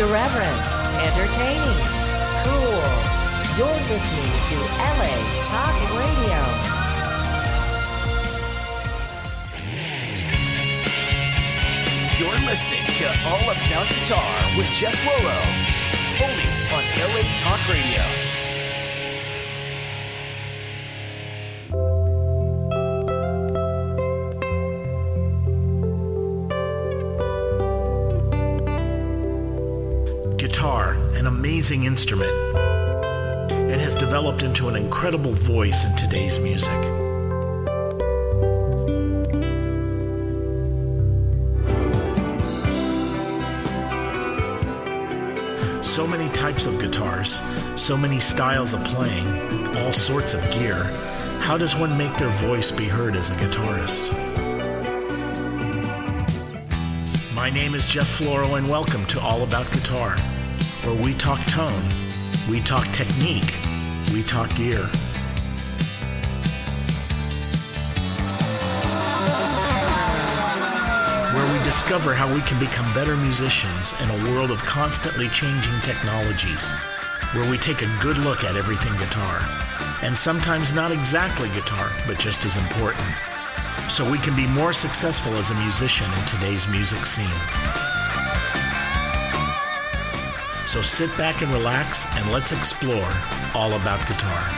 Irreverent, entertaining, cool. You're listening to LA Talk Radio. You're listening to All About Guitar with Jeff Floro, only on LA Talk Radio. Amazing instrument. and has developed into an incredible voice in today's music. So many types of guitars, so many styles of playing, all sorts of gear. How does one make their voice be heard as a guitarist? My name is Jeff Floro, and welcome to All About Guitar, where we talk tone, we talk technique, we talk gear. Where we discover how we can become better musicians in a world of constantly changing technologies. Where we take a good look at everything guitar. And sometimes not exactly guitar, but just as important. So we can be more successful as a musician in today's music scene. So sit back and relax and let's explore all about guitar.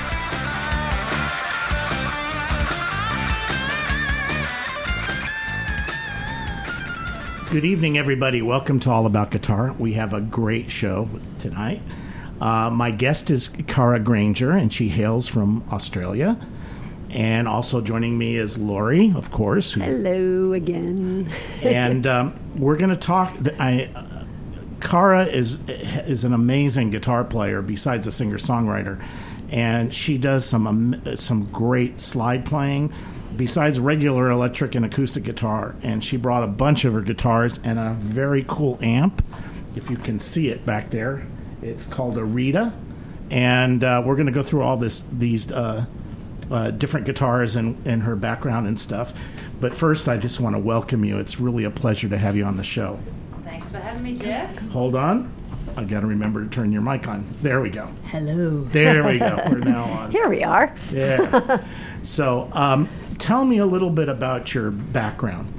Good evening, everybody. Welcome to All About Guitar. We have a great show tonight. Uh, my guest is Kara Grainger, and she hails from Australia. And also joining me is Lori, of course. Hello again. and um, we're going to talk. I, Kara is is an amazing guitar player, besides a singer songwriter, and she does some um, some great slide playing. Besides regular electric and acoustic guitar, and she brought a bunch of her guitars and a very cool amp. If you can see it back there, it's called a Rita, and uh, we're going to go through all this these uh, uh, different guitars and, and her background and stuff. But first, I just want to welcome you. It's really a pleasure to have you on the show. Thanks for having me, Jeff. Hold on. I got to remember to turn your mic on. There we go. Hello. There we go. We're now on. Here we are. Yeah. So, um, tell me a little bit about your background.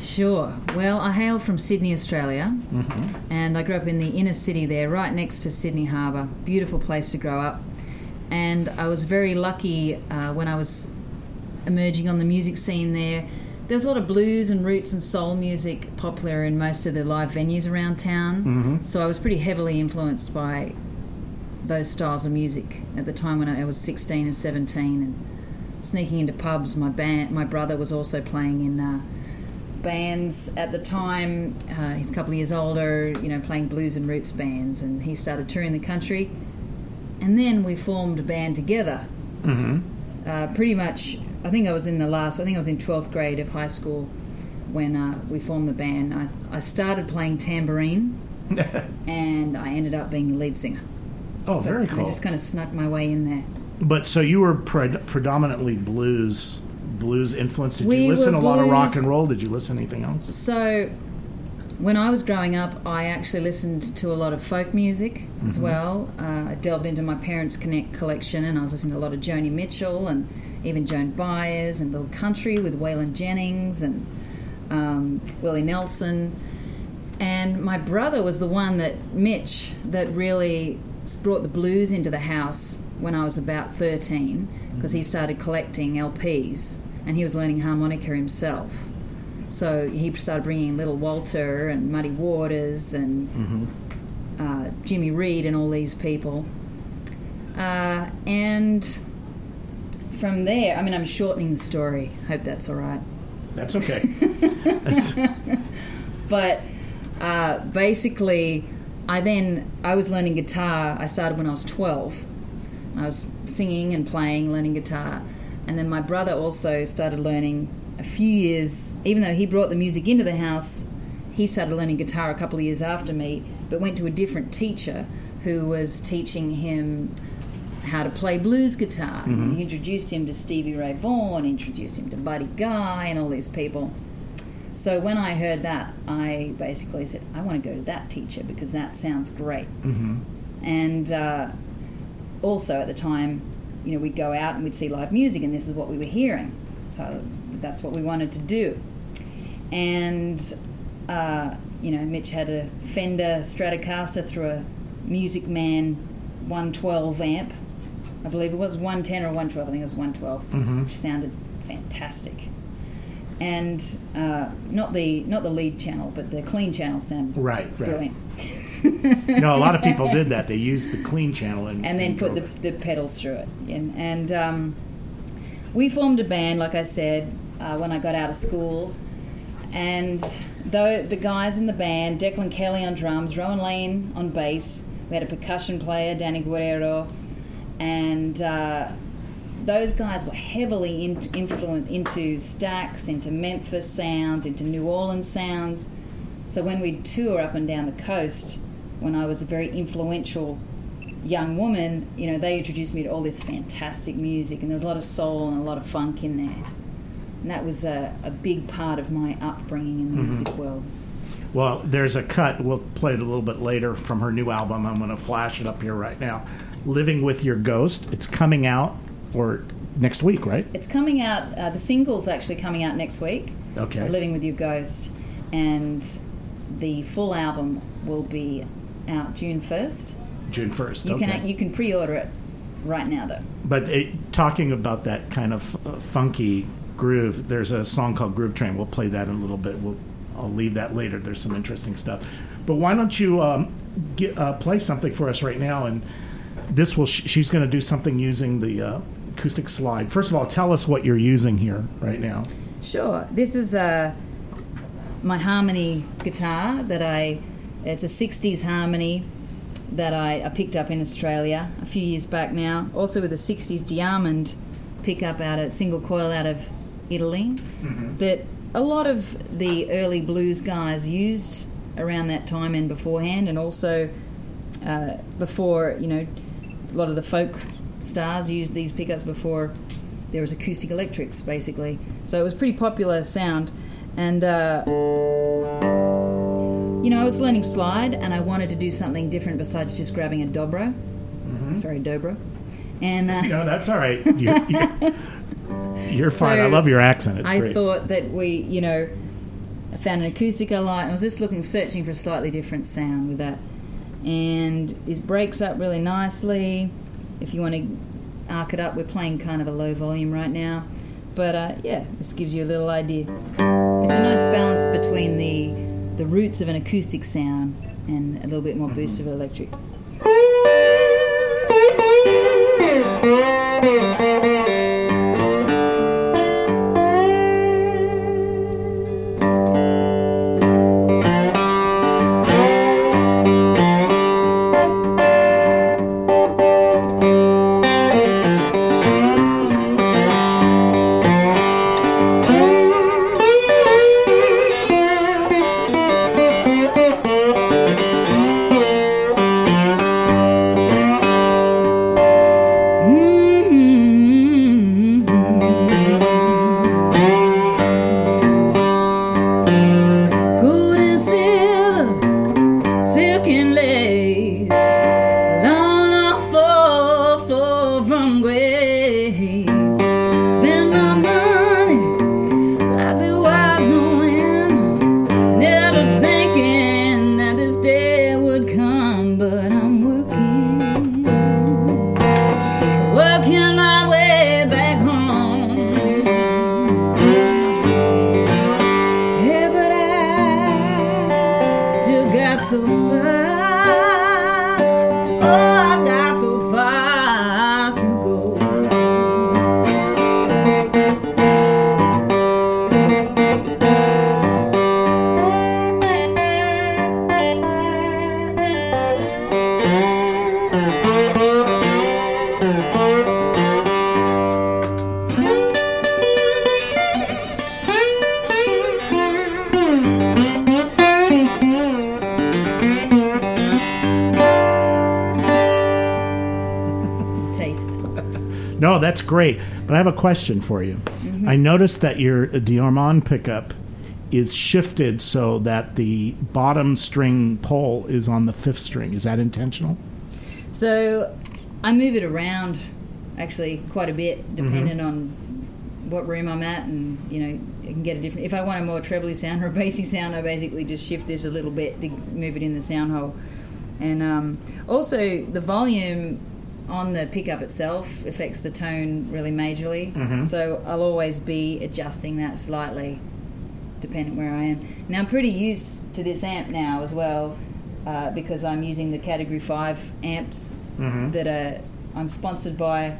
Sure. Well, I hail from Sydney, Australia, Mm-hmm. and I grew up in the inner city there, right next to Sydney Harbour. Beautiful place to grow up. And I was very lucky uh, when I was emerging on the music scene there. There was a lot of blues and roots and soul music popular in most of the live venues around town. Mhm. So I was pretty heavily influenced by those styles of music at the time when I was 16 and 17 and sneaking into pubs. My band, my brother was also playing in uh, bands at the time. Uh, he's a couple of years older, you know, playing blues and roots bands, and he started touring the country. And then we formed a band together. Mm-hmm. Uh, pretty much, I think I was in the last. I think I was in twelfth grade of high school when uh, we formed the band. I, I started playing tambourine, and I ended up being the lead singer. oh, So very cool. I just kind of snuck my way in there. But so you were pred- predominantly blues, blues influenced. Did We you listen a lot of rock and roll? Did you listen to anything else? So, when I was growing up, I actually listened to a lot of folk music as well. Uh, I delved into my parents' connect collection, and I was listening to a lot of Joni Mitchell and even Joan Baez and Little Country with Waylon Jennings and um, Willie Nelson. And my brother was the one that Mitch that really brought the blues into the house when I was about 13 because he started collecting LPs and he was learning harmonica himself. So he started bringing Little Walter and Muddy Waters and uh, Jimmy Reed and all these people. Uh, and from there, I mean, I'm shortening the story. Hope that's all right. That's okay. That's- But uh, basically, I then I was learning guitar. I started when I was 12. I was singing and playing, learning guitar, and then my brother also started learning a few years. Even though he brought the music into the house, he started learning guitar a couple of years after me, but went to a different teacher who was teaching him how to play blues guitar. He introduced him to Stevie Ray Vaughan, introduced him to Buddy Guy, and all these people. So when I heard that, I basically said, I want to go to that teacher because that sounds great. Mm-hmm. And uh, also at the time, you know, we'd go out and we'd see live music, and this is what we were hearing. So that's what we wanted to do. And uh, you know, Mitch had a Fender Stratocaster through a Music Man 112 amp. I believe it was 110 or 112. I think it was 112, Mhm. which sounded fantastic. And uh, not the not the lead channel, but the clean channel sounded Right, right. brilliant. You know, a lot of people did that. They used the clean channel and, and then put the, the pedals through it. And, and um, we formed a band, like I said, uh, when I got out of school. And though the guys in the band, Declan Kelly on drums, Rowan Lane on bass, we had a percussion player, Danny Guerrero, and uh, those guys were heavily in, influenced into Stax, into Memphis sounds, into New Orleans sounds. So when we'd tour up and down the coast, when I was a very influential young woman, you know, they introduced me to all this fantastic music, and there was a lot of soul and a lot of funk in there. And that was a, a big part of my upbringing in the music world. Well, there's a cut. We'll play it a little bit later from her new album. I'm going to flash it up here right now. Living with Your Ghost. It's coming out or next week, right? It's coming out, uh, the single's actually coming out next week. Okay. Living with Your Ghost. And the full album will be out June 1st. June 1st. You okay. can you can pre-order it right now though. But it, talking about that kind of uh, funky groove, there's a song called Groove Train. We'll play that in a little bit. We'll I'll leave that later. There's some interesting stuff. But why don't you um, get, uh, play something for us right now? And this will sh- she's going to do something using the uh, acoustic slide. First of all, tell us what you're using here right now. Sure. This is uh, my harmony guitar that I. It's a '60s harmony that I, I picked up in Australia a few years back now. Also with a '60s DeArmond pickup out of single coil out of Italy. That a lot of the early blues guys used around that time and beforehand, and also uh, before you know a lot of the folk stars used these pickups before there was acoustic electrics basically so it was pretty popular sound and uh, you know i was learning slide and i wanted to do something different besides just grabbing a dobro sorry dobro and uh, No, that's all right. You, you, you're fine. I love your accent. It's great. I great. thought that we, you know, I found an acoustic I liked. I was just looking, searching for a slightly different sound with that. And it breaks up really nicely. If you want to arc it up, we're playing kind of a low volume right now. But uh, yeah, this gives you a little idea. It's a nice balance between the the roots of an acoustic sound and a little bit more boost of electric. Great. But I have a question for you. Mm-hmm. I noticed that your DeArmond pickup is shifted so that the bottom string pole is on the fifth string. Is that intentional? So I move it around actually quite a bit, depending on what room I'm at, and you know, I can get a different. If I want a more trebly sound or a bassy sound, I basically just shift this a little bit to move it in the sound hole. And um, also, the volume on the pickup itself affects the tone really majorly. So I'll always be adjusting that slightly, depending where I am. Now I'm pretty used to this amp now as well, uh, because I'm using the Category Five amps that are. I'm sponsored by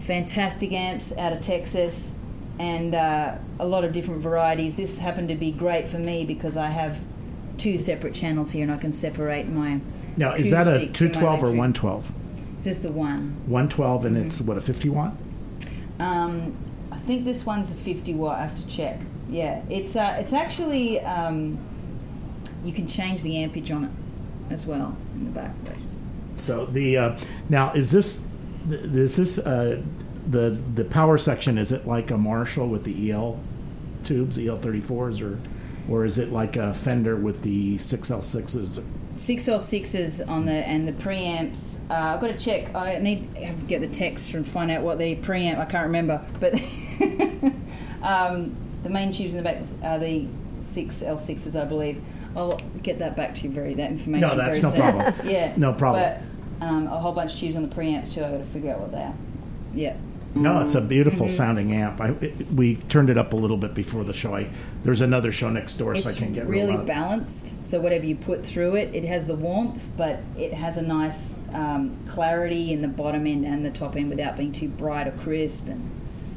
fantastic amps out of Texas and uh, a lot of different varieties. This happened to be great for me because I have two separate channels here and I can separate my. Now, is that a acoustic to my 212 or 112? It's just the one. 112 and it's what, a 50 watt? Um, I think this one's a 50 watt. I have to check. Yeah, it's uh, it's actually um, you can change the ampage on it as well in the back. So the uh, now is this is this uh, the the power section? Is it like a Marshall with the EL tubes, EL thirty fours, or or is it like a Fender with the six L sixes? Six or sixes on the and the preamps. Uh, I've got to check. I need have to get the text and find out what the preamp. I can't remember, but um, the main tubes in the back are the six L sixes, I believe. I'll get that back to you very that information. No, that's very no soon. problem. yeah, No problem. But um, a whole bunch of tubes on the preamps too. I've got to figure out what they are. Yeah. No, it's a beautiful Mm-hmm. sounding amp. I, it, we turned it up a little bit before the show. I, there's another show next door, so I can't get real really balanced. So whatever you put through it, it has the warmth, but it has a nice um, clarity in the bottom end and the top end without being too bright or crisp, and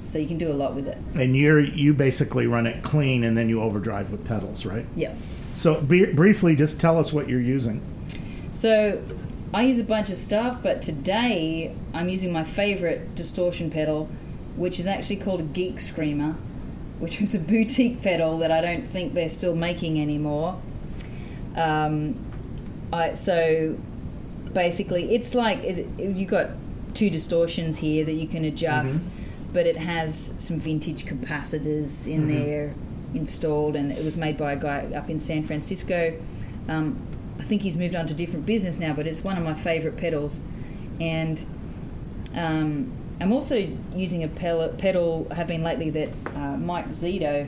so you can do a lot with it. And you're you basically run it clean, and then you overdrive with pedals, right? Yeah. So be, briefly, just tell us what you're using. So I use a bunch of stuff, but today I'm using my favorite distortion pedal, which is actually called a Geek Screamer, which was a boutique pedal that I don't think they're still making anymore. Um, I, so basically, it's like it, it- you got two distortions here that you can adjust, but it has some vintage capacitors in there installed, and it was made by a guy up in San Francisco. Um, I think he's moved on to different business now, but it's one of my favorite pedals, and um, I'm also using a pedal, pedal have been lately that uh, Mike Zito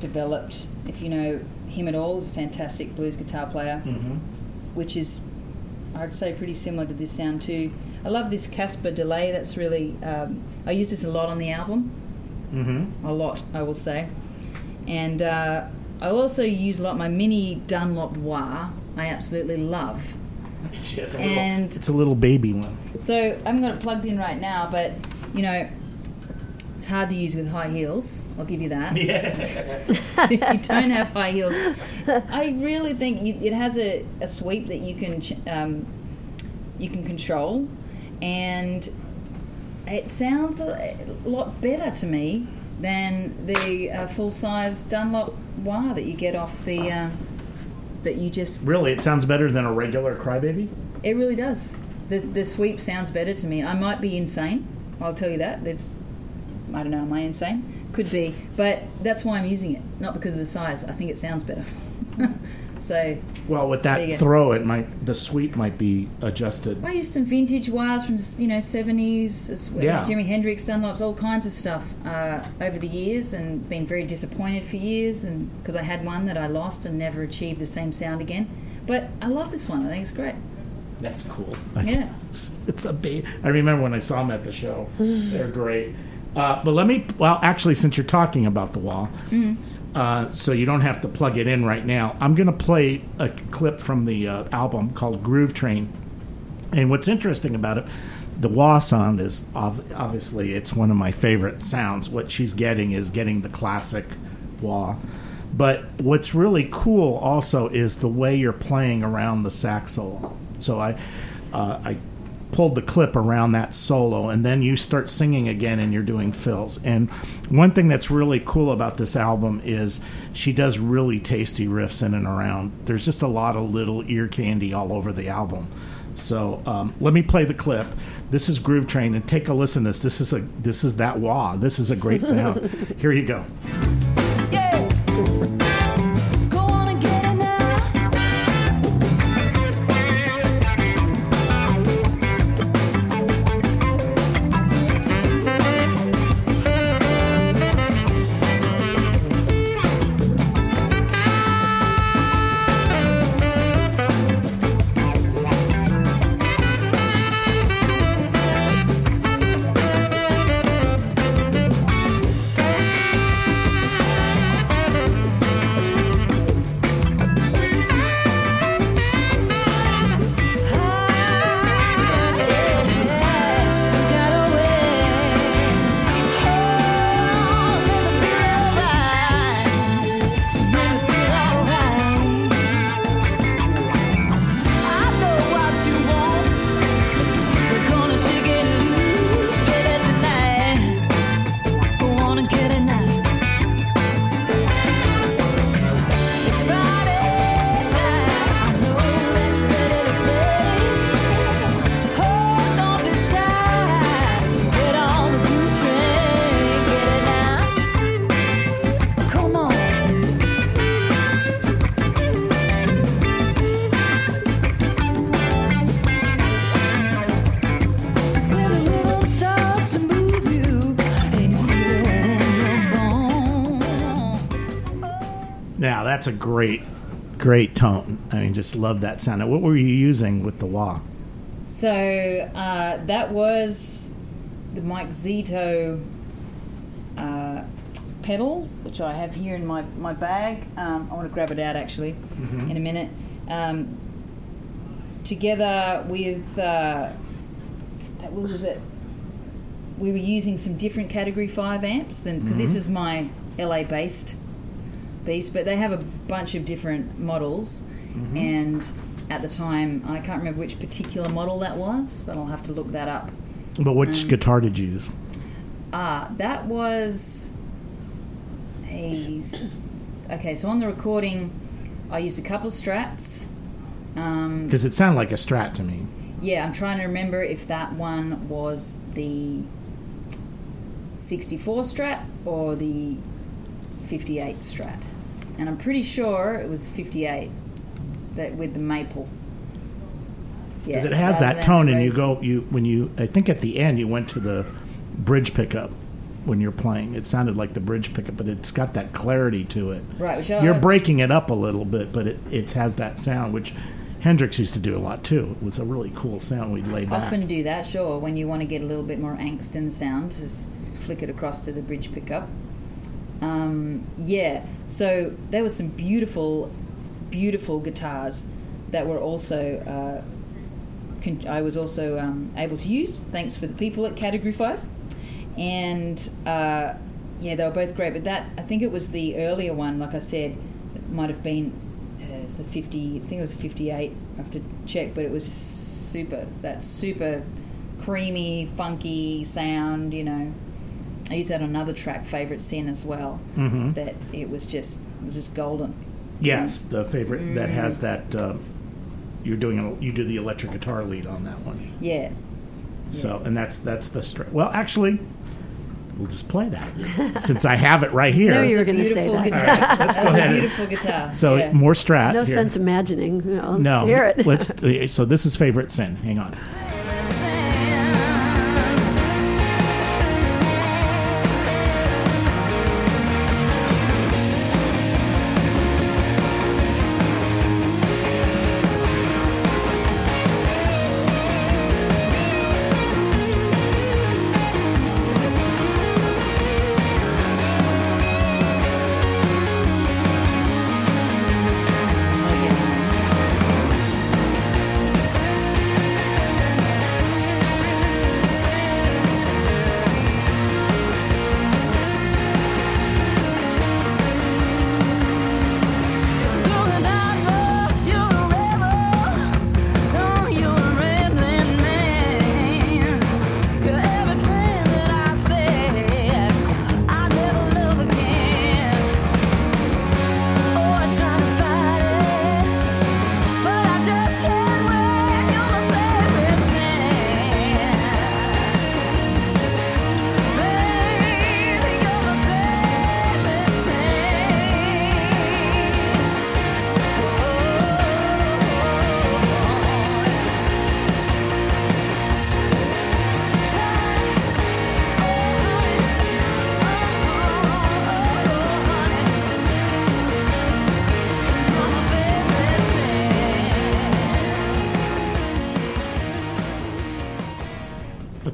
developed. If you know him at all, he's a fantastic blues guitar player, which is I'd say pretty similar to this sound too. I love this Casper delay. That's really um, I use this a lot on the album. Mm-hmm. A lot, I will say. And uh, I also use a lot my mini Dunlop wah. I absolutely love. Yes, a And- little, it's a little baby one. So I haven't got it plugged in right now, but you know, it's hard to use with high heels. I'll give you that. if you don't have high heels, I really think you, it has a, a sweep that you can um, you can control, and it sounds a, a lot better to me than the uh, full size Dunlop wah that you get off the uh, that you just Really, it sounds better than a regular crybaby. it really does. The the sweep sounds better to me. I might be insane. I'll tell you that. It's I don't know. Am I insane? Could be, but that's why I'm using it. Not because of the size. I think it sounds better. so Well, with that go. throw, it might the sweep might be adjusted. I used some vintage wahs from the, you know seventies, as Yeah. Jimi Hendrix, Dunlops, all kinds of stuff uh, over the years, and been very disappointed for years, and because I had one that I lost and never achieved the same sound again. But I love this one. I think it's great. That's cool. Yeah. it's a ba- I remember when I saw them at the show. They're great. Uh, but let me. Well, actually, since you're talking about the wah, uh, so you don't have to plug it in right now. I'm going to play a clip from the uh, album called Groove Train. And what's interesting about it, the wah sound is ov- obviously it's one of my favorite sounds. What she's getting is getting the classic wah. But what's really cool also is the way you're playing around the sax solo. So I, uh, I pulled the clip around that solo, and then you start singing again, and you're doing fills. And one thing that's really cool about this album is she does really tasty riffs in and around. There's just a lot of little ear candy all over the album. So um, let me play the clip. This is Groove Train, and take a listen to this. This is a this is that wah. This is a great sound. Here you go. That's a great, great tone. I mean, just love that sound. What were you using with the wah? So uh, that was the Mike Zito uh, pedal, which I have here in my, my bag. Um, I want to grab it out actually in a minute. Um, together with, uh, that, what was it? We were using some different Category 5 amps than because this is my LA based beast, but they have a bunch of different models. And at the time, I can't remember which particular model that was, but I'll have to look that up. But which Um, guitar did you use? Ah, that was a. Okay, so on the recording, I used a couple of strats. Um, Because it sounded like a Strat to me. yeah, I'm trying to remember if that one was the 64 strat or the 58 strat. And I'm pretty sure it was 58 that with the maple. Yeah, Because it has that tone, and you go you when you. I think at the end you went to the bridge pickup when you're playing. It sounded like the bridge pickup, but it's got that clarity to it. Right, which You're breaking it up a little bit, but it, it has that sound, which Hendrix used to do a lot too. It was a really cool sound we'd lay back. often do that, sure, when you want to get a little bit more angst in the sound, just flick it across to the bridge pickup. Um, yeah, so there were some beautiful, beautiful guitars that were also. Uh, con- I was also um, able to use, thanks for the people at Category 5. And uh, yeah, they were both great, but that, I think it was the earlier one, like I said, it might have been uh, was a 50, I think it was 58, I have to check, but it was just super, that super creamy, funky sound, you know. I used that on another track, Favorite Sin, as well. Mhm. That it was just, it was just golden. Yes, the favorite Mm. that has that. Uh, you're doing a, you do the electric guitar lead on that one. Yeah. So, and that's that's the strat. Well, actually, we'll just play that since I have it right here. No, you were gonna say that. guitar. All right, let's that go was ahead beautiful guitar. so yeah. more strat. No here. sense imagining. You know, No, let's hear it. let's. So this is favorite sin. Hang on.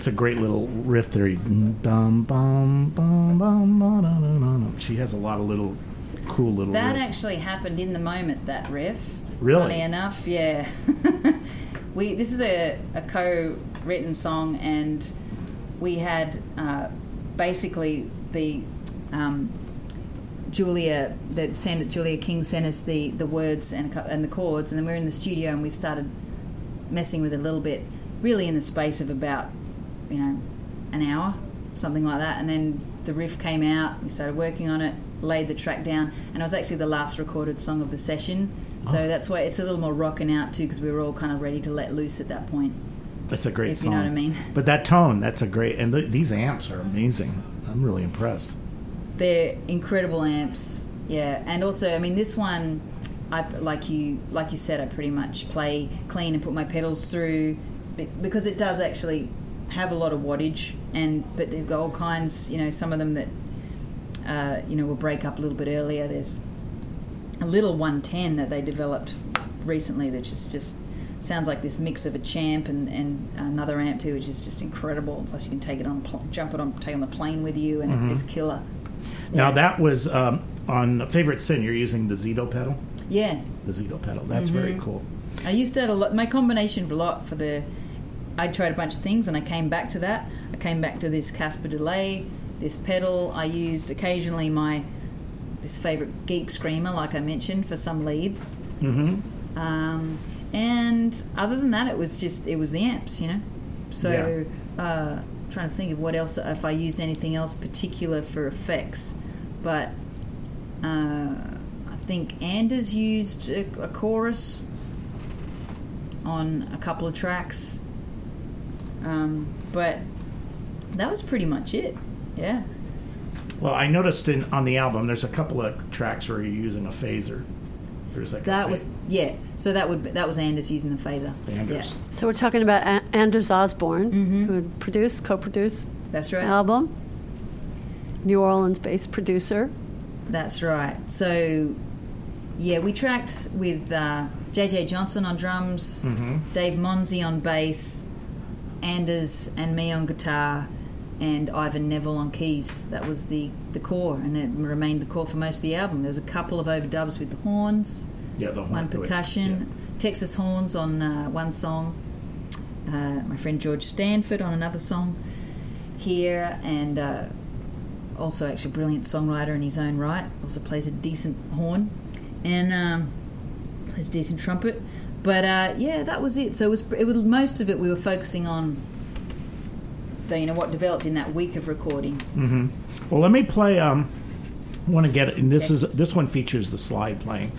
It's a great little riff there. She has a lot of little cool little. That riffs. actually happened in the moment. That riff. Really? Funny enough, yeah. we this is a, a co-written song, and we had uh, basically the um, Julia that sent Julia King sent us the, the words and and the chords, and then we were in the studio and we started messing with it a little bit, really in the space of about you know an hour, something like that, and then the riff came out. We started working on it, laid the track down, and it was actually the last recorded song of the session. So Oh. that's why it's a little more rocking out too, because we were all kind of ready to let loose at that point. That's a great if song. you know what I mean. But that tone, that's a great. And th- these amps are mm-hmm. amazing. I'm really impressed. They're incredible amps, yeah. And also, I mean, this one, I like you like you said, I pretty much play clean and put my pedals through because it does actually have a lot of wattage, and but they've got all kinds. You know, some of them that uh, you know will break up a little bit earlier. There's a little 110 that they developed recently that just just sounds like this mix of a champ and, and another amp too, which is just incredible. Plus, you can take it on, pl- jump it on, take it on the plane with you, and it's killer. Now Yeah. that was um, on Favorite Sin. You're using the Zito pedal. Yeah, The Zito pedal. That's very Mm-hmm. cool. I used that a lot. My combination a lot for the. I tried a bunch of things and I came back to that. I came back to this Casper delay, this pedal. I used occasionally my this favorite geek screamer, like I mentioned, for some leads. Mm-hmm. Um, and other than that, it was just it was the amps, you know. So uh, trying to think of what else if I used anything else particular for effects, but uh, I think Anders used a, a chorus on a couple of tracks, um, but that was pretty much it. Yeah. Well, I noticed in on the album there's a couple of tracks where you're using a phaser. There's like That pha- was yeah. So that would that was Anders using the phaser. Anders. Yeah, So we're talking about A- Anders Osborne, Mm-hmm. who produced, co-produced that's right. album. New Orleans-based producer. That's right. So, yeah, we tracked with uh, JJ Johnson on drums, Dave Monzi on bass, Anders and me on guitar, and Ivan Neville on keys. That was the, the core, and it remained the core for most of the album. There was a couple of overdubs with the horns, Yeah, the one horn- percussion, Texas horns on uh, one song, uh, my friend George Stanford on another song here, and uh, also actually a brilliant songwriter in his own right. Also plays a decent horn and um, plays a decent trumpet. But uh, yeah, that was it. So it was, it was most of it. We were focusing on the you know what developed in that week of recording. Mm. Well, let me play. Um, want to get it, and this is this one features the slide playing.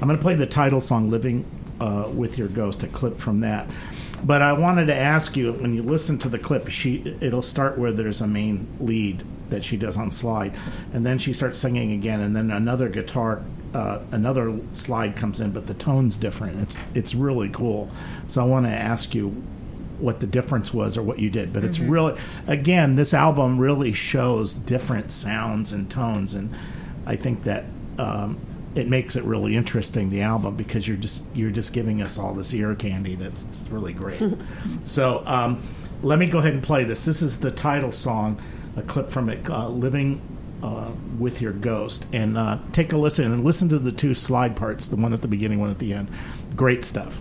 I'm going to play the title song "Living uh, with Your Ghost," a clip from that. But I wanted to ask you when you listen to the clip, she it'll start where there's a main lead that she does on slide, and then she starts singing again, and then another guitar. Uh, another slide comes in, but the tone's different. It's it's really cool. So I want to ask you what the difference was or what you did. But it's really, again, this album really shows different sounds and tones, and I think that um, it makes it really interesting the album because you're just you're just giving us all this ear candy that's really great. so um, let me go ahead and play this. This is the title song, a clip from it, uh, "Living." Uh, with your ghost. And uh, take a listen and listen to the two slide parts the one at the beginning one at the end. Great stuff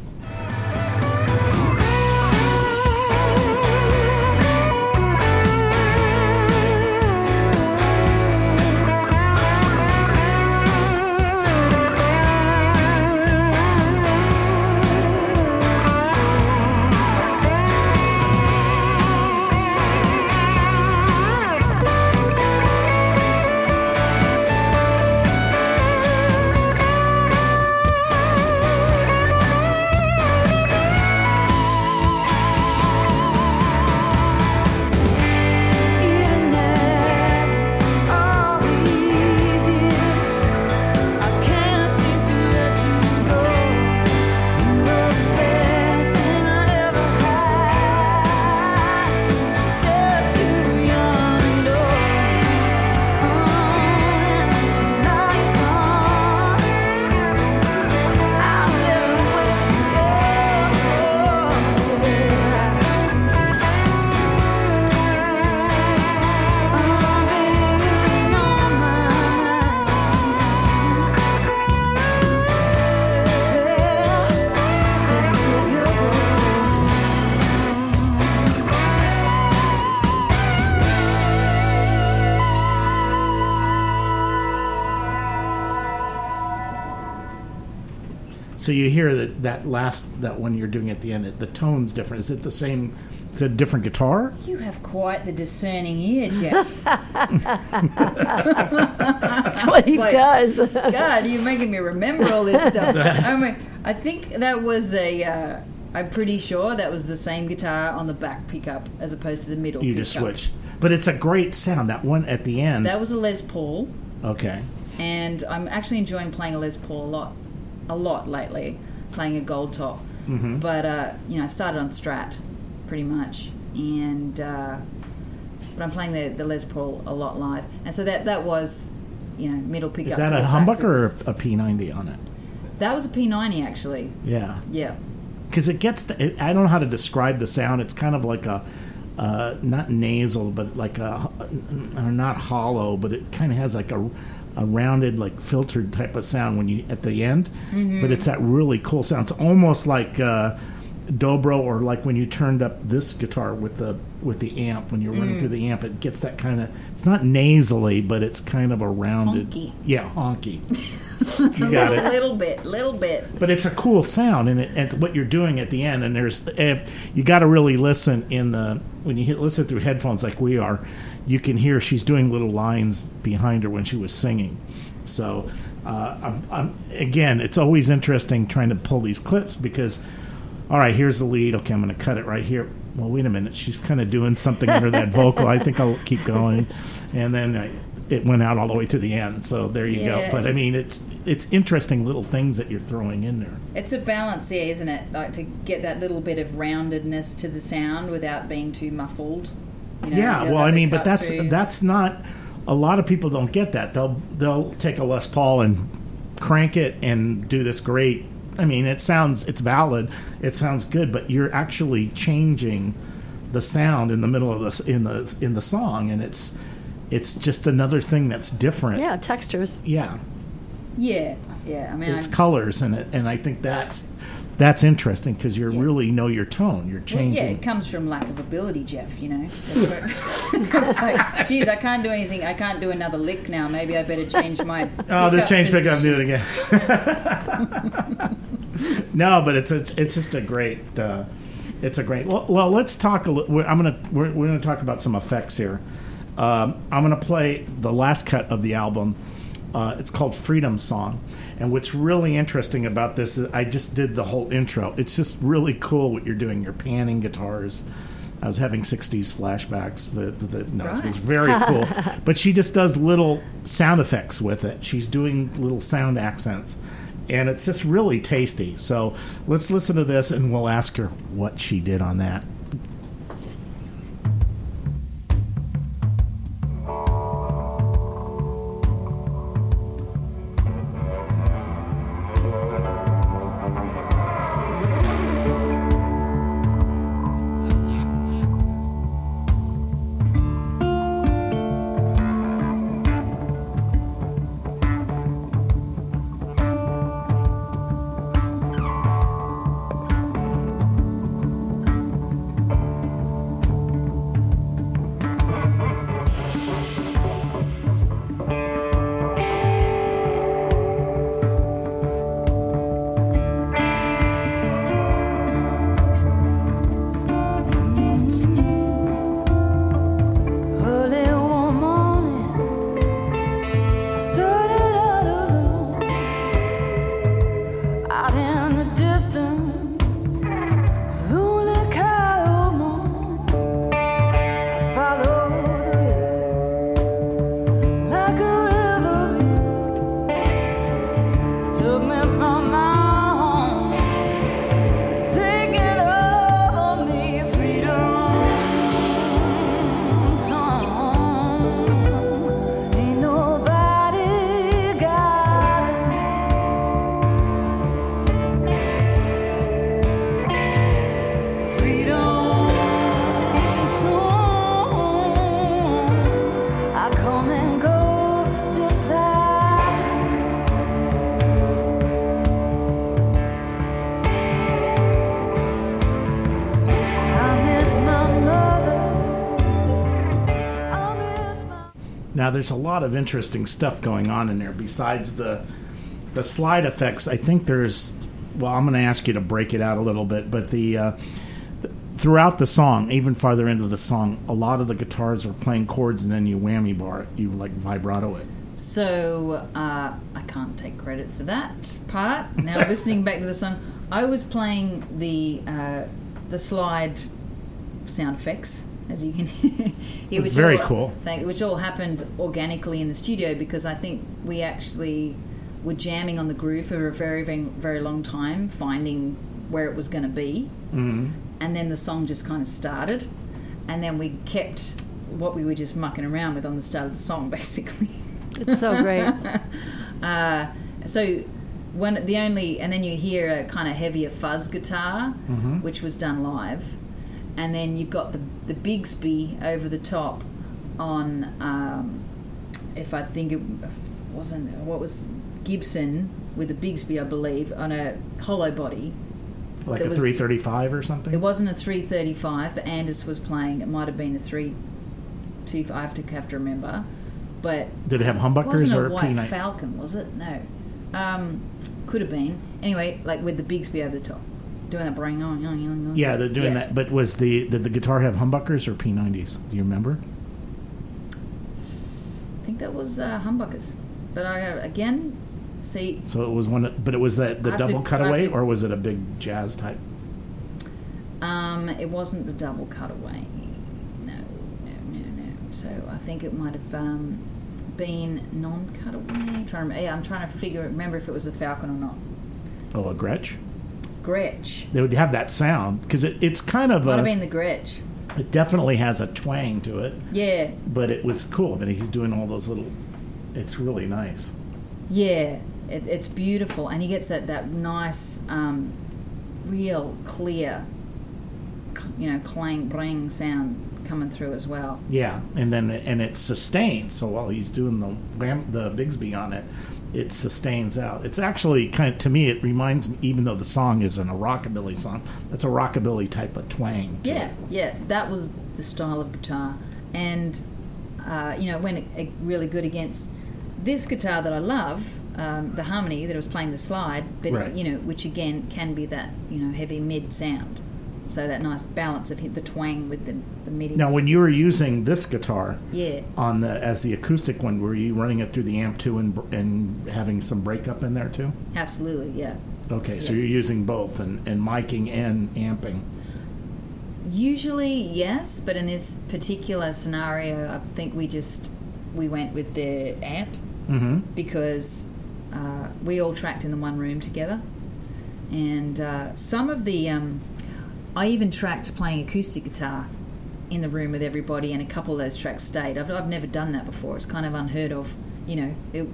So you hear that that last that one you're doing at the end, it- the tone's different. Is it the same? Is it a different guitar? You have quite the discerning ear, Jeff. That's what he like- does. God, you're making me remember all this stuff. I mean, I think that was a. Uh, I'm pretty sure that was the same guitar on the back pickup as opposed to the middle. You just pickup. switch, but it's a great sound. That one at the end. That was a Les Paul, okay. and I'm actually enjoying playing a Les Paul a lot, a lot lately. Playing a gold top, but uh, you know, I started on Strat, pretty much, and uh, but I'm playing the, the Les Paul a lot live, and so that that was you know middle pickup. Is that a humbucker or a P90 on it? That was a P90 actually. Yeah. Yeah. because it gets the, it, i don't know how to describe the sound it's kind of like a uh, not nasal but like a or not hollow but it kind of has like a a rounded like filtered type of sound when you at the end. But it's that really cool sound. It's almost like uh, dobro or like when you turned up this guitar with the with the amp when you're running through the amp it gets that kind of it's not nasally but it's kind of a rounded Honky. yeah honky you got it. A little bit, little bit. but it's a cool sound and, it, and what you're doing at the end and there's if you got to really listen in the when you hit, listen through headphones like we are you can hear she's doing little lines behind her when she was singing. So uh, I'm, I'm, again it's always interesting trying to pull these clips because all right here's the lead. Okay i'm going to cut it right here. Well wait a minute. She's kind of doing something under that vocal. I think i'll keep going. And then I, it went out all the way to the end so there you go but i mean it's it's interesting little things that you're throwing in there It's a balance, yeah, isn't it? Like to get that little bit of roundedness to the sound without being too muffled. You know, yeah well i mean but that's through. that's not a lot of people don't get that they'll they'll take a les paul and crank it and do this great i mean it sounds it's valid it sounds good but you're actually changing the sound in the middle of the in the in the song and it's it's just another thing that's different Yeah, textures. yeah Yeah, yeah. I mean, it's I, colors in it and i think that's that's interesting because you Yeah. really know your tone you're well, changing yeah, it comes from lack of ability, Jeff. You know, That's where- it's like, geez, I can't do anything. I can't do another lick now. Maybe I better change my. Oh, this pickup change pickup, position. do it again. no, but it's a, it's just a great uh, it's a great. Well, well let's talk a little. I'm gonna we're, we're gonna talk about some effects here. Um, I'm gonna play the last cut of the album. Uh, it's called Freedom Song, and what's really interesting about this is I just did the whole intro. It's just really cool what you're doing. You're panning guitars. I was having '60s flashbacks. But the, no, it was very cool. but she just does little sound effects with it. She's doing little sound accents, and it's just really tasty. So let's listen to this, and we'll ask her what she did on that. Now, there's a lot of interesting stuff going on in there besides the the slide effects. I think there's. Well, I'm going to ask you to break it out a little bit, but the uh, throughout the song, even farther into the song, a lot of the guitars are playing chords, and then you whammy bar it, you like vibrato it. So uh, I can't take credit for that part. Now listening back to the song, I was playing the uh, the slide sound effects, as you can hear, which Very all, cool. Thank, which all happened organically in the studio because I think we actually were jamming on the groove for a very, very, very long time, finding where it was going to be, mm-hmm. and then the song just kind of started, and then we kept what we were just mucking around with on the start of the song, basically. It's so great. Uh, so one the only and then you hear a kind of heavier fuzz guitar, Mm-hmm. which was done live, and then you've got the the Bigsby over the top on um, if I think it wasn't what was Gibson with the Bigsby I believe on a hollow body. Like It a was- 335 or something? It wasn't a 335, but Anders was playing. It might have been a 3. Two, I have to have to remember, but Did it have it humbuckers wasn't or a white P90? Falcon, was it? No, um, could have been. Anyway, like with the Bigsby over the top, doing that bring on, on, on, on. Yeah, they're doing Yeah. that. But was the did the guitar have humbuckers or P90s? Do you remember? I think that was uh, humbuckers, but I again see. So it was one, but it was that the have to- double cutaway, to- or was it a big jazz type? Um, it wasn't the double cutaway. No, no, no, no. So I think it might have um, been non-cutaway. I'm trying to, yeah, I'm trying to figure remember if it was a Falcon or not. Oh, a Gretsch. Gretsch. They would have that sound because it, it's kind of Might have a. been the Gretsch. It definitely has a twang to it, Yeah, but it was cool. But he's doing all those little. It's really nice. yeah. It, it's beautiful, and he gets that that nice, um, real clear, you know, clang bring sound coming through as well. Yeah, and then and it's sustained. So while he's doing the the Bigsby on it, it sustains out. It's actually kind of to me. It reminds me, even though the song isn't a rockabilly song, that's a rockabilly type of twang. Yeah, it. yeah, that was the style of guitar, and uh, you know, went really good against this guitar that I love, um, the Harmony that I was playing the slide, but Right. you know, which again can be that you know heavy mid sound, so that nice balance of the twang with the the midi. Now, when you were using this guitar yeah, on the as the acoustic one, were you running it through the amp too and and having some breakup in there too? absolutely, yeah. Okay, so Yeah. you're using both and, and miking and amping. Usually, yes, but in this particular scenario, I think we just we went with the amp Mm-hmm. because uh, we all tracked in the one room together, and uh, some of the um, I even tracked playing acoustic guitar in the room with everybody, and a couple of those tracks stayed. I've, I've never done that before. It's kind of unheard of, you know, it,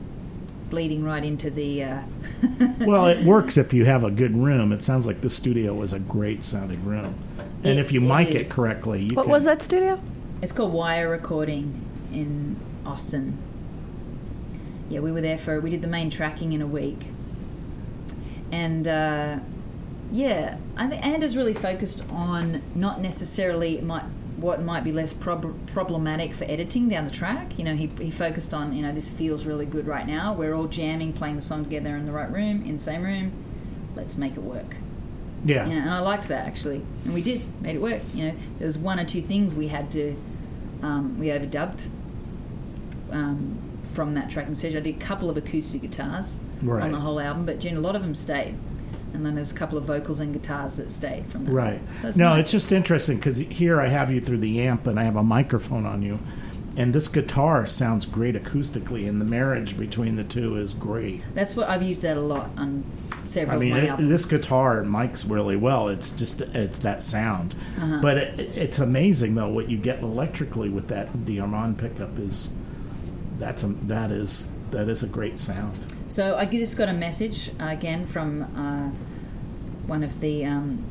bleeding right into the. Uh, Well, it works if you have a good room. It sounds like this studio was a great sounding room, and It- if you it mic it correctly, you What can, was that studio? It's called Wire Recording in Austin. Yeah, we were there for we did the main tracking in a week, and uh, yeah, I think Anders really focused on not necessarily might what might be less prob- problematic for editing down the track. You know, he he focused on you know this feels really good right now. We're all jamming, playing the song together in the right room, in the same room. Let's make it work. Yeah. Yeah, and I liked that actually, and we did made it work. You know, there was one or two things we had to um, we overdubbed um, from that tracking session. I did a couple of acoustic guitars Right. on the whole album, but Jen, a lot of them stayed, and then there's a couple of vocals and guitars that stayed from that. Right. That's no, nice. it's just interesting because here I have you through the amp and I have a microphone on you, and this guitar sounds great acoustically, and the marriage between the two is great. that's what I've used that a lot on several I mean, of my it, albums. this guitar mics really well. It's just it's that sound, Uh-huh. but it, it's amazing though what you get electrically with that Diamond pickup is that's a that is that is a great sound. So I just got a message uh, again from uh, one of the um,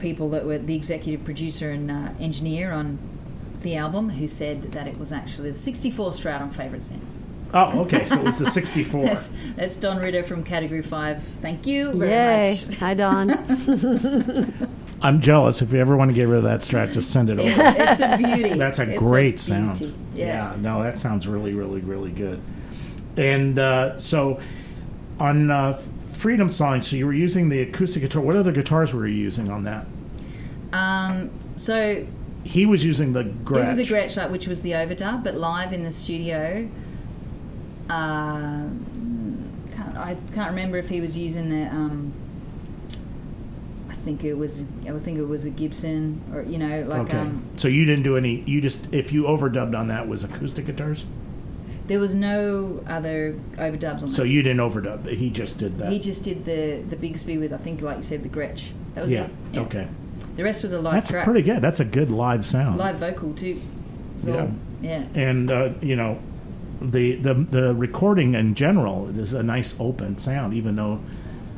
people that were the executive producer and uh, engineer on the album, who said that it was actually the 64 Strat on Favorite Sin. Oh, okay, so it was the '64. That's, that's Don Ritter from Category 5. Thank you very Yay. much. Hi, Don. I'm jealous. If you ever want to get rid of that Strat, just send it over. it's a beauty. That's a It's great beauty. sound. Yeah. no, that sounds really, really, really good. And uh, so on uh, Freedom Song, so you were using the acoustic guitar. What other guitars were you using on that? Um, so He was using the Gretsch. is the Gretsch, like, which was the overdub, but live in the studio. Uh, can't, I can't remember if he was using the. Um, I think it was. I think it was a Gibson, or you know, like okay. um, so you didn't do any. You just if you overdubbed on that was acoustic guitars. There was no other overdubs on So that. you didn't overdub. He just did that. He just did the the Bigsby with I think, like you said, the Gretsch. That was yeah. it. Okay. The rest was a live That's track, pretty good. That's a good live sound. live vocal too. Yeah. all- yeah. And uh, you know, the, the the recording in general is a nice open sound, even though.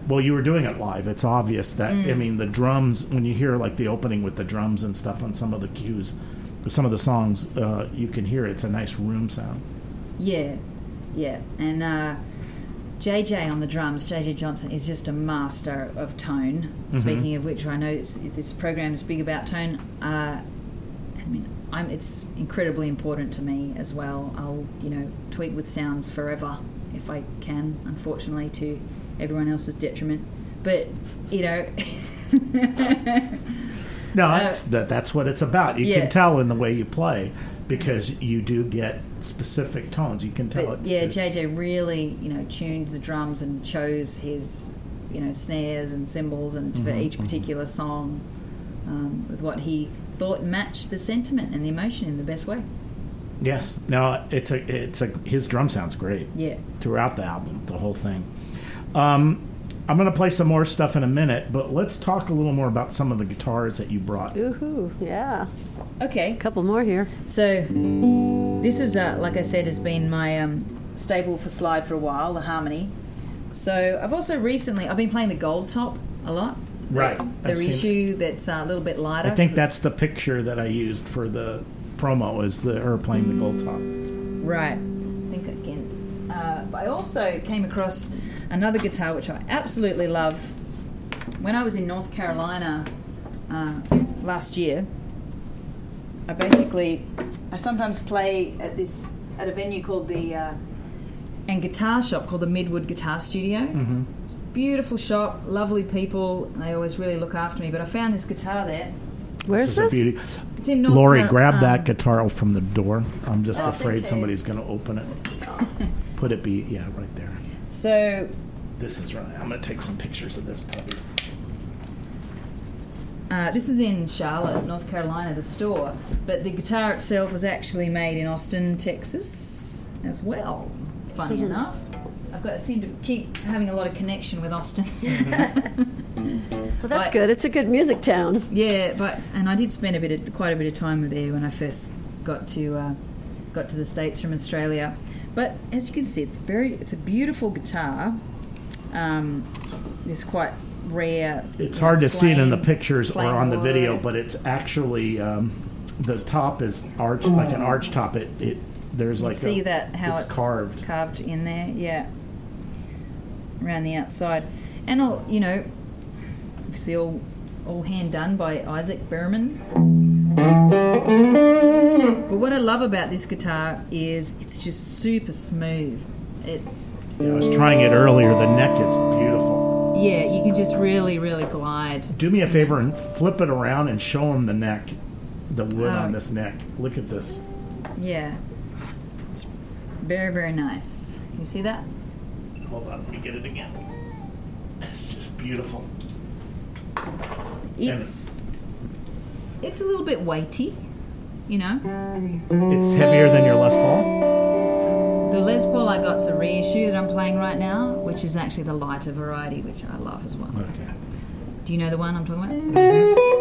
Well, you were doing it live. It's obvious that I mean the drums. When you hear like the opening with the drums and stuff on some of the cues, some of the songs, uh, you can hear it's a nice room sound. Yeah, yeah. And uh, JJ on the drums, JJ Johnson, is just a master of tone. Speaking of which, I know it's, this program is big about tone. Uh, I mean, I'm, it's incredibly important to me as well. I'll, you know, tweak with sounds forever if I can, unfortunately, to everyone else's detriment. But, you know. No, that's that, that's what it's about. You Uh, yeah. can tell in the way you play because you do get specific tones. You can tell But it's yeah, it's- JJ really, you know, tuned the drums and chose his, you know, snares and cymbals and for Mm-hmm, each particular song um, with what he thought matched the sentiment and the emotion in the best way. Yes. No, it's a it's a his drum sounds great. Yeah. Throughout the album, the whole thing. Um, I'm going to play some more stuff in a minute, but let's talk a little more about some of the guitars that you brought. Ooh, yeah. Okay. A couple more here. So this is, uh, like I said, has been my um, staple for slide for a while, the Harmony. So I've also recently I've been playing the Gold Top a lot. Right. The I've reissue that's uh, a little bit lighter. I think that's the picture that I used for the promo is the her playing the gold top. Right. I think again. Uh, but I also came across another guitar which I absolutely love. When I was in North Carolina uh, last year, I basically I sometimes play at this at a venue called the uh, and guitar shop called the Midwood Guitar Studio. Mm-hmm. It's a beautiful shop, lovely people. and They always really look after me. But I found this guitar there. Where's is a this? beauty. It's in North Lori, Car- grab um, that guitar from the door. I'm just Oh, afraid somebody's going to open it. Put it be yeah right there. So This is right. I'm going to take some pictures of this puppy. Uh, this is in Charlotte, North Carolina, the store. But the guitar itself was actually made in Austin, Texas, as well. Funny enough, I've got I seem to keep having a lot of connection with Austin. Well, that's Right. good. It's a good music town. yeah, but and I did spend a bit of quite a bit of time there when I first got to uh, got to the states from Australia. But as you can see, it's very it's a beautiful guitar. Um, it's quite rare. It's hard to see it in the pictures or on the video, but it's actually um, the top is arched like an arch top. It it there's like see a, that how it's, it's, carved. carved in there, yeah, around the outside, and all you know, obviously all all hand done by Isaac Berman. But what I love about this guitar is it's just super smooth. It Yeah, I was trying it earlier. The neck is beautiful. yeah, you can just really really glide. Do me a favor and flip it around and show them the neck, the wood Oh. on this neck. Look at this. Yeah, it's very very nice. You see that? Hold on, let me get it again. It's just beautiful. It's it's a little bit weighty, you know. It's heavier than your Les Paul. The Les Paul I got's a reissue that I'm playing right now, which is actually the lighter variety, which I love as well. Okay. Do you know the one I'm talking about? Mm-hmm.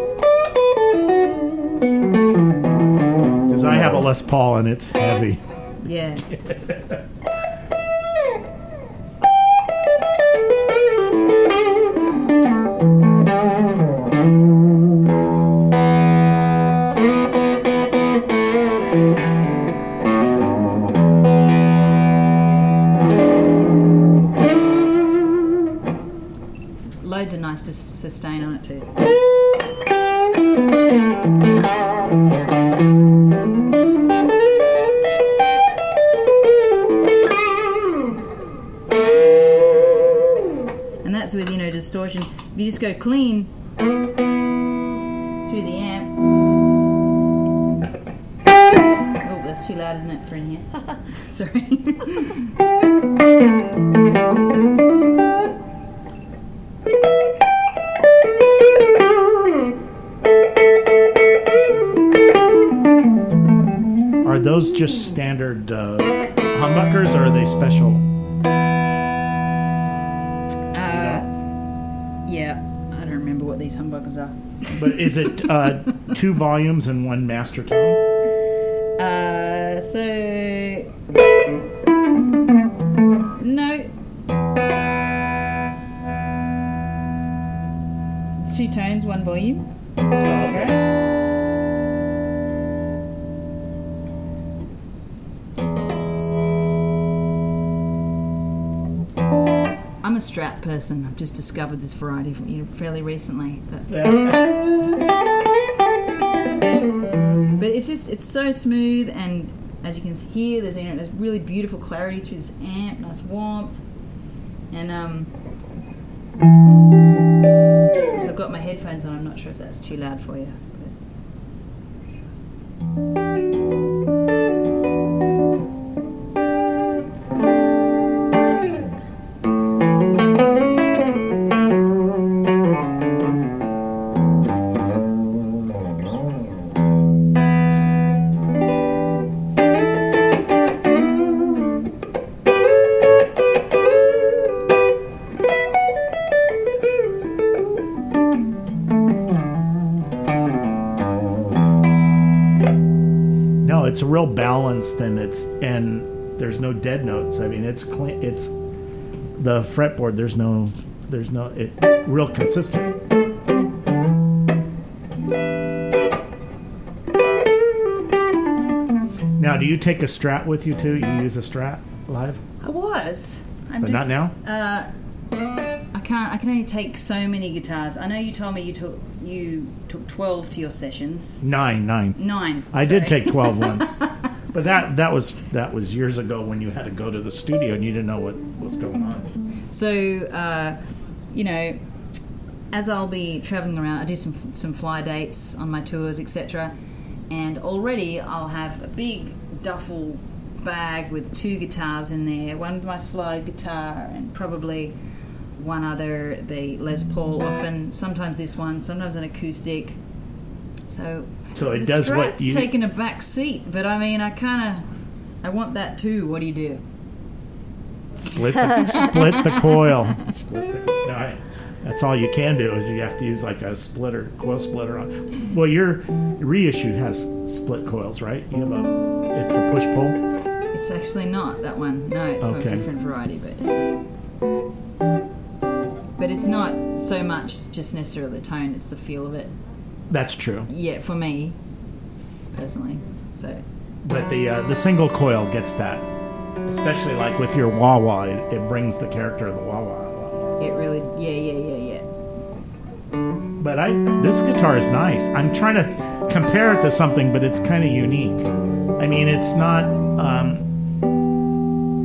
Because I have a Les Paul and it's heavy. Yeah. sustain on it too. and that's with you know distortion. If you just go clean through the amp. Oh, that's too loud, isn't it, for in here? Sorry. But is it uh, two volumes and one master tone? Uh, so no. Two tones, one volume. Okay. I'm a Strat person. I've just discovered this variety you know, fairly recently. But, but it's just it's so smooth and as you can hear there's you know there's really beautiful clarity through this amp, nice warmth. And um so I've got my headphones on, I'm not sure if that's too loud for you. But it's real balanced and it's and there's no dead notes. I mean, it's clean. It's the fretboard. There's no. There's no. It's real consistent. Now, do you take a Strat with you too? You use a Strat live? I was. I'm But not now. Uh, I can't. I can only take so many guitars. I know you told me you took you took twelve to your sessions. Nine, nine. Nine. I did take twelve once, but that that was that was years ago when you had to go to the studio and you didn't know what was going on. So, uh, you know, as I'll be traveling around, I do some some fly dates on my tours, etc. And already I'll have a big duffel bag with two guitars in there, one with my slide guitar, and probably one other, the Les Paul. Often, sometimes this one, sometimes an acoustic. So, So it the does what Strat's you- taken a back seat, but I mean, I kind of, I want that too. What do you do? Split the, split the coil. Split the, no, I- that's all you can do is you have to use like a splitter, coil splitter on. Well, your reissue has split coils, right? You have a, it's a push pull. It's actually not that one. No, it's Okay. a different variety, but but it's not so much just necessarily the tone; it's the feel of it. That's true. Yeah, for me personally. So But the uh, the single coil gets that, especially like with your wah wah, it, it brings the character of the wah wah. it really, yeah, yeah, yeah, yeah. But I this guitar is nice. I'm trying to compare it to something, but it's kind of unique. I mean, it's not. Um,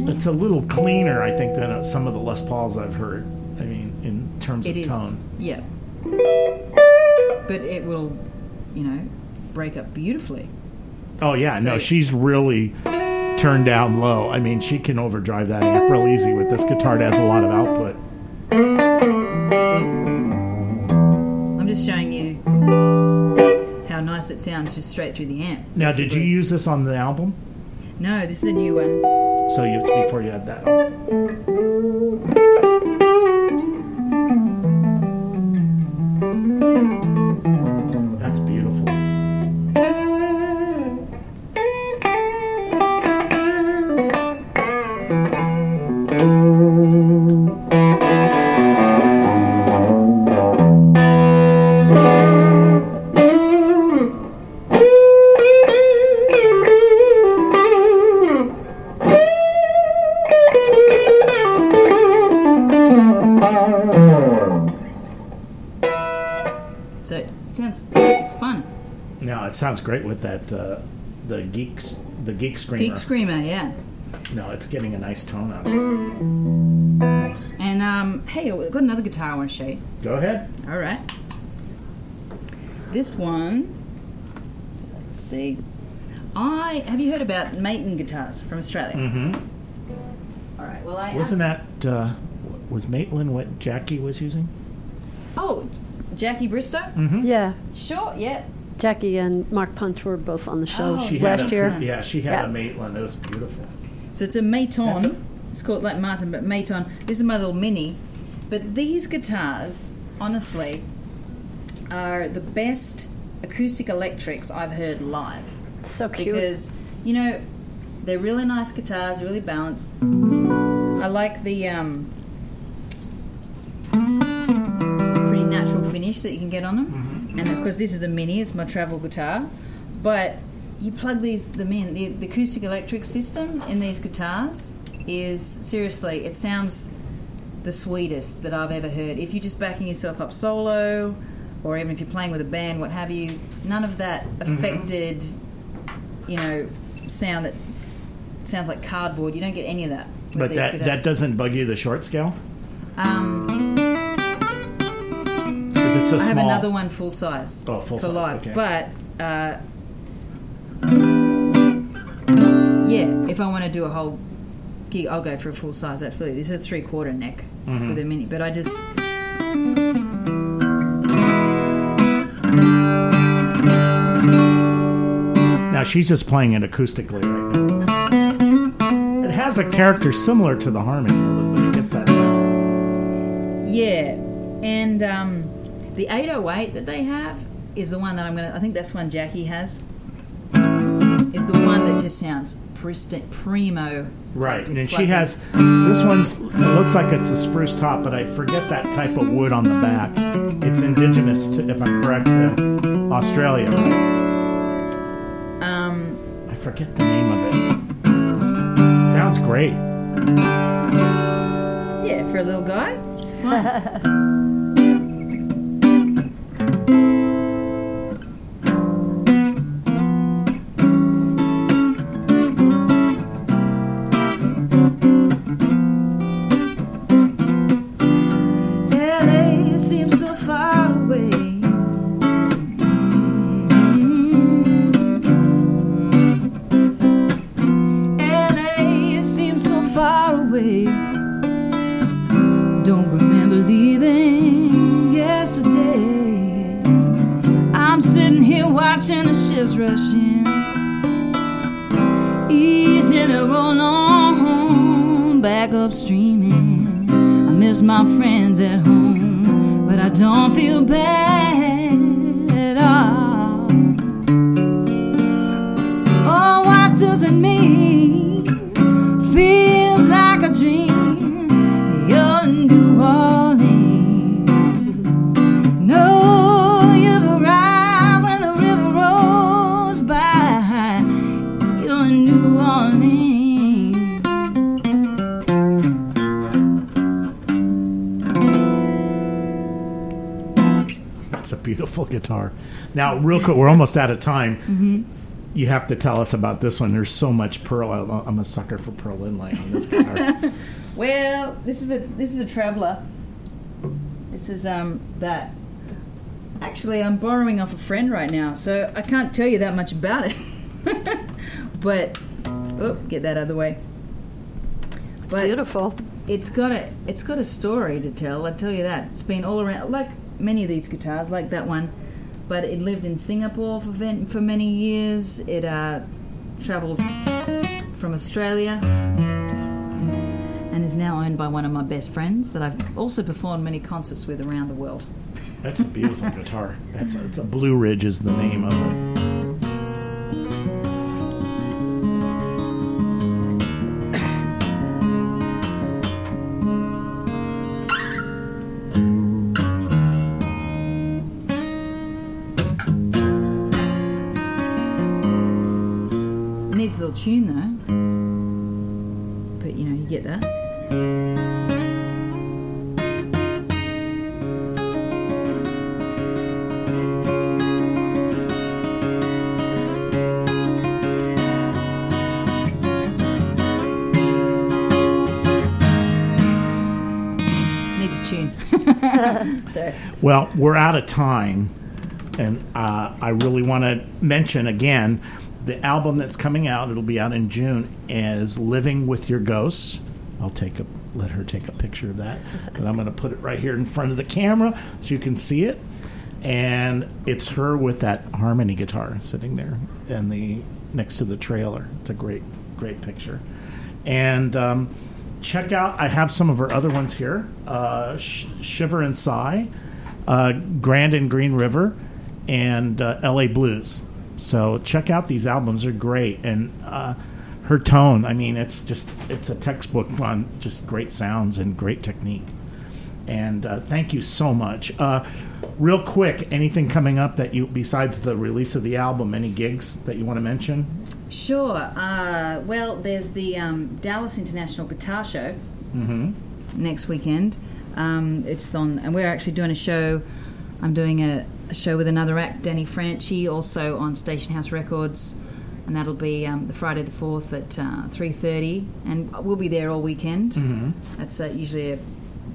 it's a little cleaner, I think, than uh, some of the Les Pauls I've heard. Terms It of is, tone. yeah. But it will, you know, break up beautifully. Oh yeah, no, she's really turned down low. I mean, she can overdrive that amp real easy with this guitar. It has a lot of output. I'm just showing you how nice it sounds just straight through the amp. Now, did you use this on the album? No, this is a new one. So it's before you had that. on. Sounds great with that. Uh, the geeks, the geek screamer. Geek Screamer, yeah. No, it's getting a nice tone out of it. And um, hey, I've got another guitar I want to show you. Go ahead. All right. This one. Let's see. I have you heard about Maton guitars from Australia? Mm-hmm. All right. Well, I Wasn't asked- that uh, was Maitland what Jackie was using? Oh, Jackie Bristow. Mm-hmm. Yeah, Sure. Yeah. Jackie and Mark Punch were both on the show Oh, She had last a, year. Yeah, she had Yeah. a Maitland. It was beautiful. So it's a Maton. That's a- It's called like Martin, but Maton. This is my little mini. But these guitars, honestly, are the best acoustic electrics I've heard live. So cute. because you know they're really nice guitars, really balanced. I like the um, pretty natural finish finish that you can get on them. And of course, this is the mini. It's my travel guitar, but you plug these them in. The, the acoustic electric system in these guitars is seriously. It sounds the sweetest that I've ever heard. If you're just backing yourself up solo, or even if you're playing with a band, what have you, none of that affected, you know, sound that sounds like cardboard. You don't get any of that. With But these that guitars. that doesn't bug you the short scale. Um, it's a I have another one full size. Oh, full for size, live, okay. but uh, yeah, if I want to do a whole gig, I'll go for a full size. Absolutely, this is a three quarter neck Mm-hmm. with a mini, but I just Now she's just playing it acoustically right now. It has a character similar to the harmony a little bit. It gets that sound. yeah, and um, the 808 that they have is the one that I'm gonna. I think that's one Jackie has. Is the one that just sounds pristine, primo. Right, and Like, she has this one's. It looks like it's a spruce top, but I forget that type of wood on the back. It's indigenous, to, if I'm correct, to Australia. Um, I forget the name of it. Sounds great. yeah, for a little guy, it's fine. beautiful guitar. Now, real quick, we're almost out of time. Mm-hmm. You have to tell us about this one. There's so much pearl. I'm a sucker for pearl inlay on this guitar. Well, this is a this is a traveller. This is um that. Actually, I'm borrowing off a friend right now, so I can't tell you that much about it. but oh, get that out of the way. But Beautiful. it's got a it's got a story to tell. I tell you that it's been all around, like many of these guitars, like that one. But it lived in Singapore for for many years. It uh, travelled from Australia and is now owned by one of my best friends that I've also performed many concerts with around the world. That's a beautiful guitar. That's a, it's a Blue Ridge is the name of it. Well, we're out of time, and uh, I really want to mention again the album that's coming out. It'll be out in June. Is "Living with Your Ghosts." I'll take a let her take a picture of that, and I'm going to put it right here in front of the camera so you can see it. And it's her with that harmony guitar sitting there, and the next to the trailer. It's a great, great picture. And um, check out. I have some of her other ones here: uh, Sh- "Shiver and Sigh," uh, "Grand and Green River," and uh, "L.A. Blues." So check out these albums; they're great. And uh, her tone, I mean, it's just it's a textbook on just great sounds and great technique. And uh, thank you so much. Uh, real quick, anything coming up that you, besides the release of the album, any gigs that you want to mention? Sure. Uh, well, there's the um, Dallas International Guitar Show next weekend. Um, it's on, and we're actually doing a show. I'm doing a, a show with another act, Danny Franchi, also on Station House Records, and that'll be um, the Friday the fourth at uh, three thirty, and we'll be there all weekend. That's uh, usually a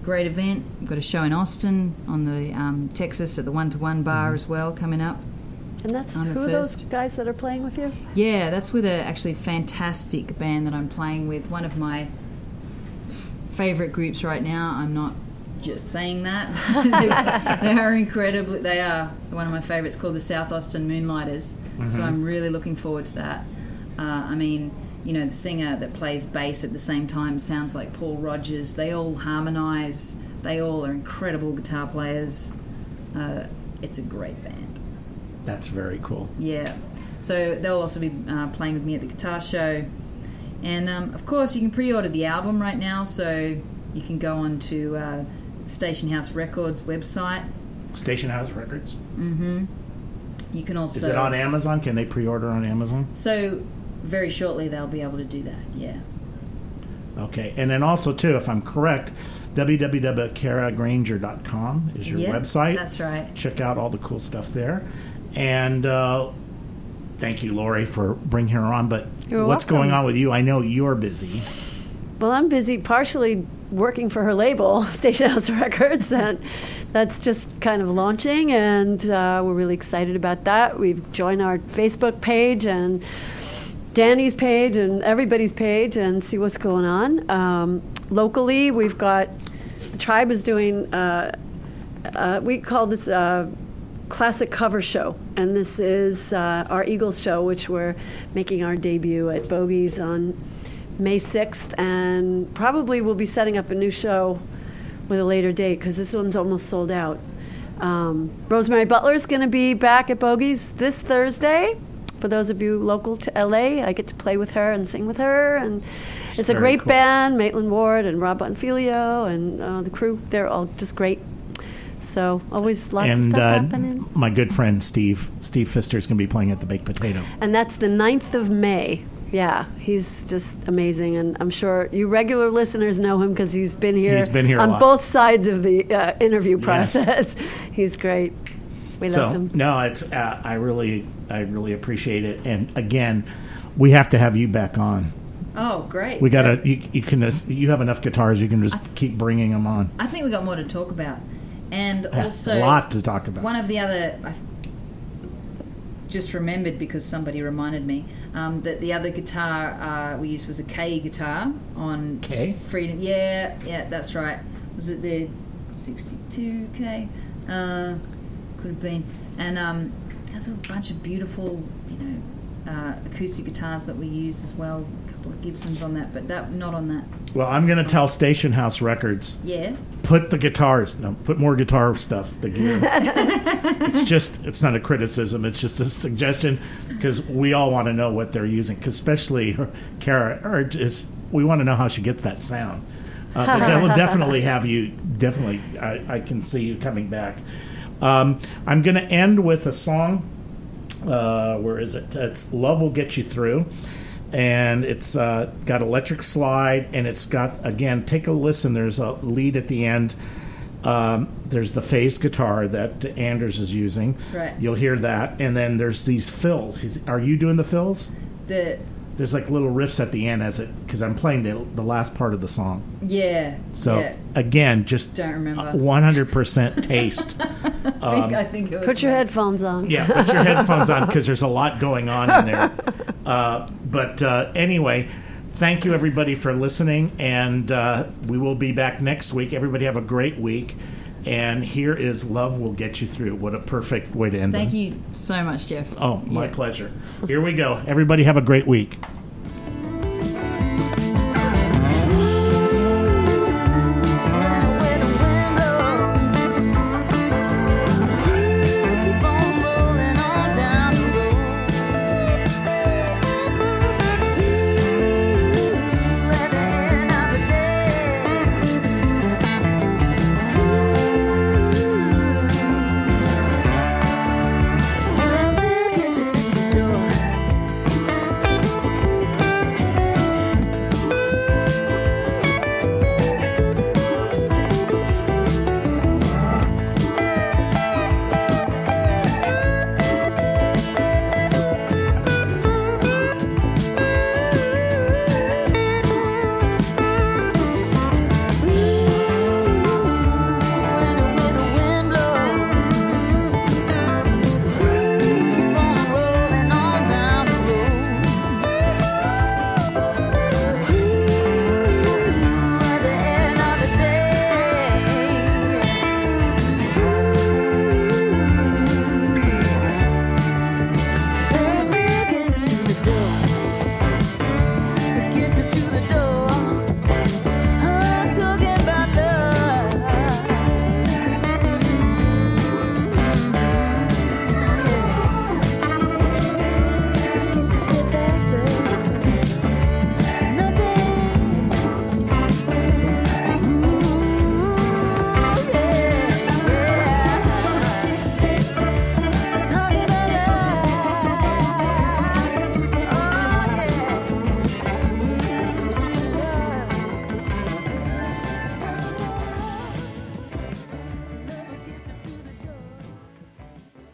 great event. We've got a show in Austin on the um, Texas at the One to One Bar as well coming up. And that's On the who are those guys that are playing with you? Yeah, that's with a actually fantastic band that I'm playing with. One of my favorite groups right now. I'm not just saying that. they are incredibly. They are one of my favorites called the South Austin Moonlighters. So I'm really looking forward to that. Uh, I mean, you know, the singer that plays bass at the same time sounds like Paul Rodgers. They all harmonize. They all are incredible guitar players. Uh, it's a great band. That's very cool. Yeah. So they'll also be uh, playing with me at the guitar show. And um, of course, you can pre order the album right now, so you can go on to uh, Station House Records website. Station House Records. Mm-hmm. You can also. Is it on Amazon? Can they pre-order on Amazon? So very shortly they'll be able to do that, yeah. Okay, and then also too, if I'm correct, www.karagrainger.com is your Yeah, website. that's right. Check out all the cool stuff there, and uh, thank you, Lori, for bringing her on. But You're what's welcome. going on with you? I know you're busy. Well, I'm busy partially working for her label, Station House Records, and that's just kind of launching, and uh, we're really excited about that. We've joined our Facebook page and Danny's page and everybody's page and see what's going on. Um, locally, we've got the tribe is doing. Uh, uh, we call this uh, classic cover show, and this is uh, our Eagles show, which we're making our debut at Bogies on May 6th, and probably we'll be setting up a new show with a later date because this one's almost sold out. Um, Rosemary Butler is going to be back at Bogies this Thursday. For those of you local to LA, I get to play with her and sing with her, and it's a great cool. band. Maitland Ward and Rob Bonfiglio and uh, the crew, they're all just great. So always lots of stuff uh, happening. my good friend Steve, Steve Fister is going to be playing at the Baked Potato. And that's the 9th of May. Yeah, he's just amazing, and I'm sure you regular listeners know him because he's been here. He's been here a on lot. both sides of the uh, interview Yes. process. he's great. We so love him. no, it's uh, I really I really appreciate it. And again, we have to have you back on. Oh, great. We gotta you, you can just, you have enough guitars. You can just keep bringing them on. I think we got more to talk about. And Yeah, also. a lot to talk about. One of the other, I just remembered because somebody reminded me um, that the other guitar uh, we used was a Kay guitar on Kay? Freedom. Yeah, yeah, that's right. Was it the 62K? Uh, could have been. And um, there's a bunch of beautiful, you know, uh, acoustic guitars that we used as well. A couple of Gibsons on that, but that not on that. Well, I'm going to tell Station House Records Yeah. put the guitars no put more guitar stuff the gear it's just it's not a criticism it's just a suggestion because we all want to know what they're using. Cause especially Kara or just we want to know how she gets that sound uh, but that will definitely have you definitely I, I can see you coming back um, I'm going to end with a song uh, where is it? It's "Love Will Get You Through," and it's uh, got electric slide, and it's got again. Take a listen. There's a lead at the end. Um, there's the phased guitar that Anders is using. Right. You'll hear that, and then there's these fills. He's, are you doing the fills? The There's like little riffs at the end as it because I'm playing the the last part of the song. yeah. So yeah. again, just Don't remember. 100% taste. I think, I think it was Put your that. headphones on. Yeah, put your headphones on because there's a lot going on in there. Uh, but uh, anyway, thank you everybody for listening, and uh, we will be back next week. Everybody have a great week. And here is Love Will Get You Through. What a perfect way to end Thank it. you so much, Jeff. Oh, my Yeah. pleasure. Here we go. Everybody have a great week.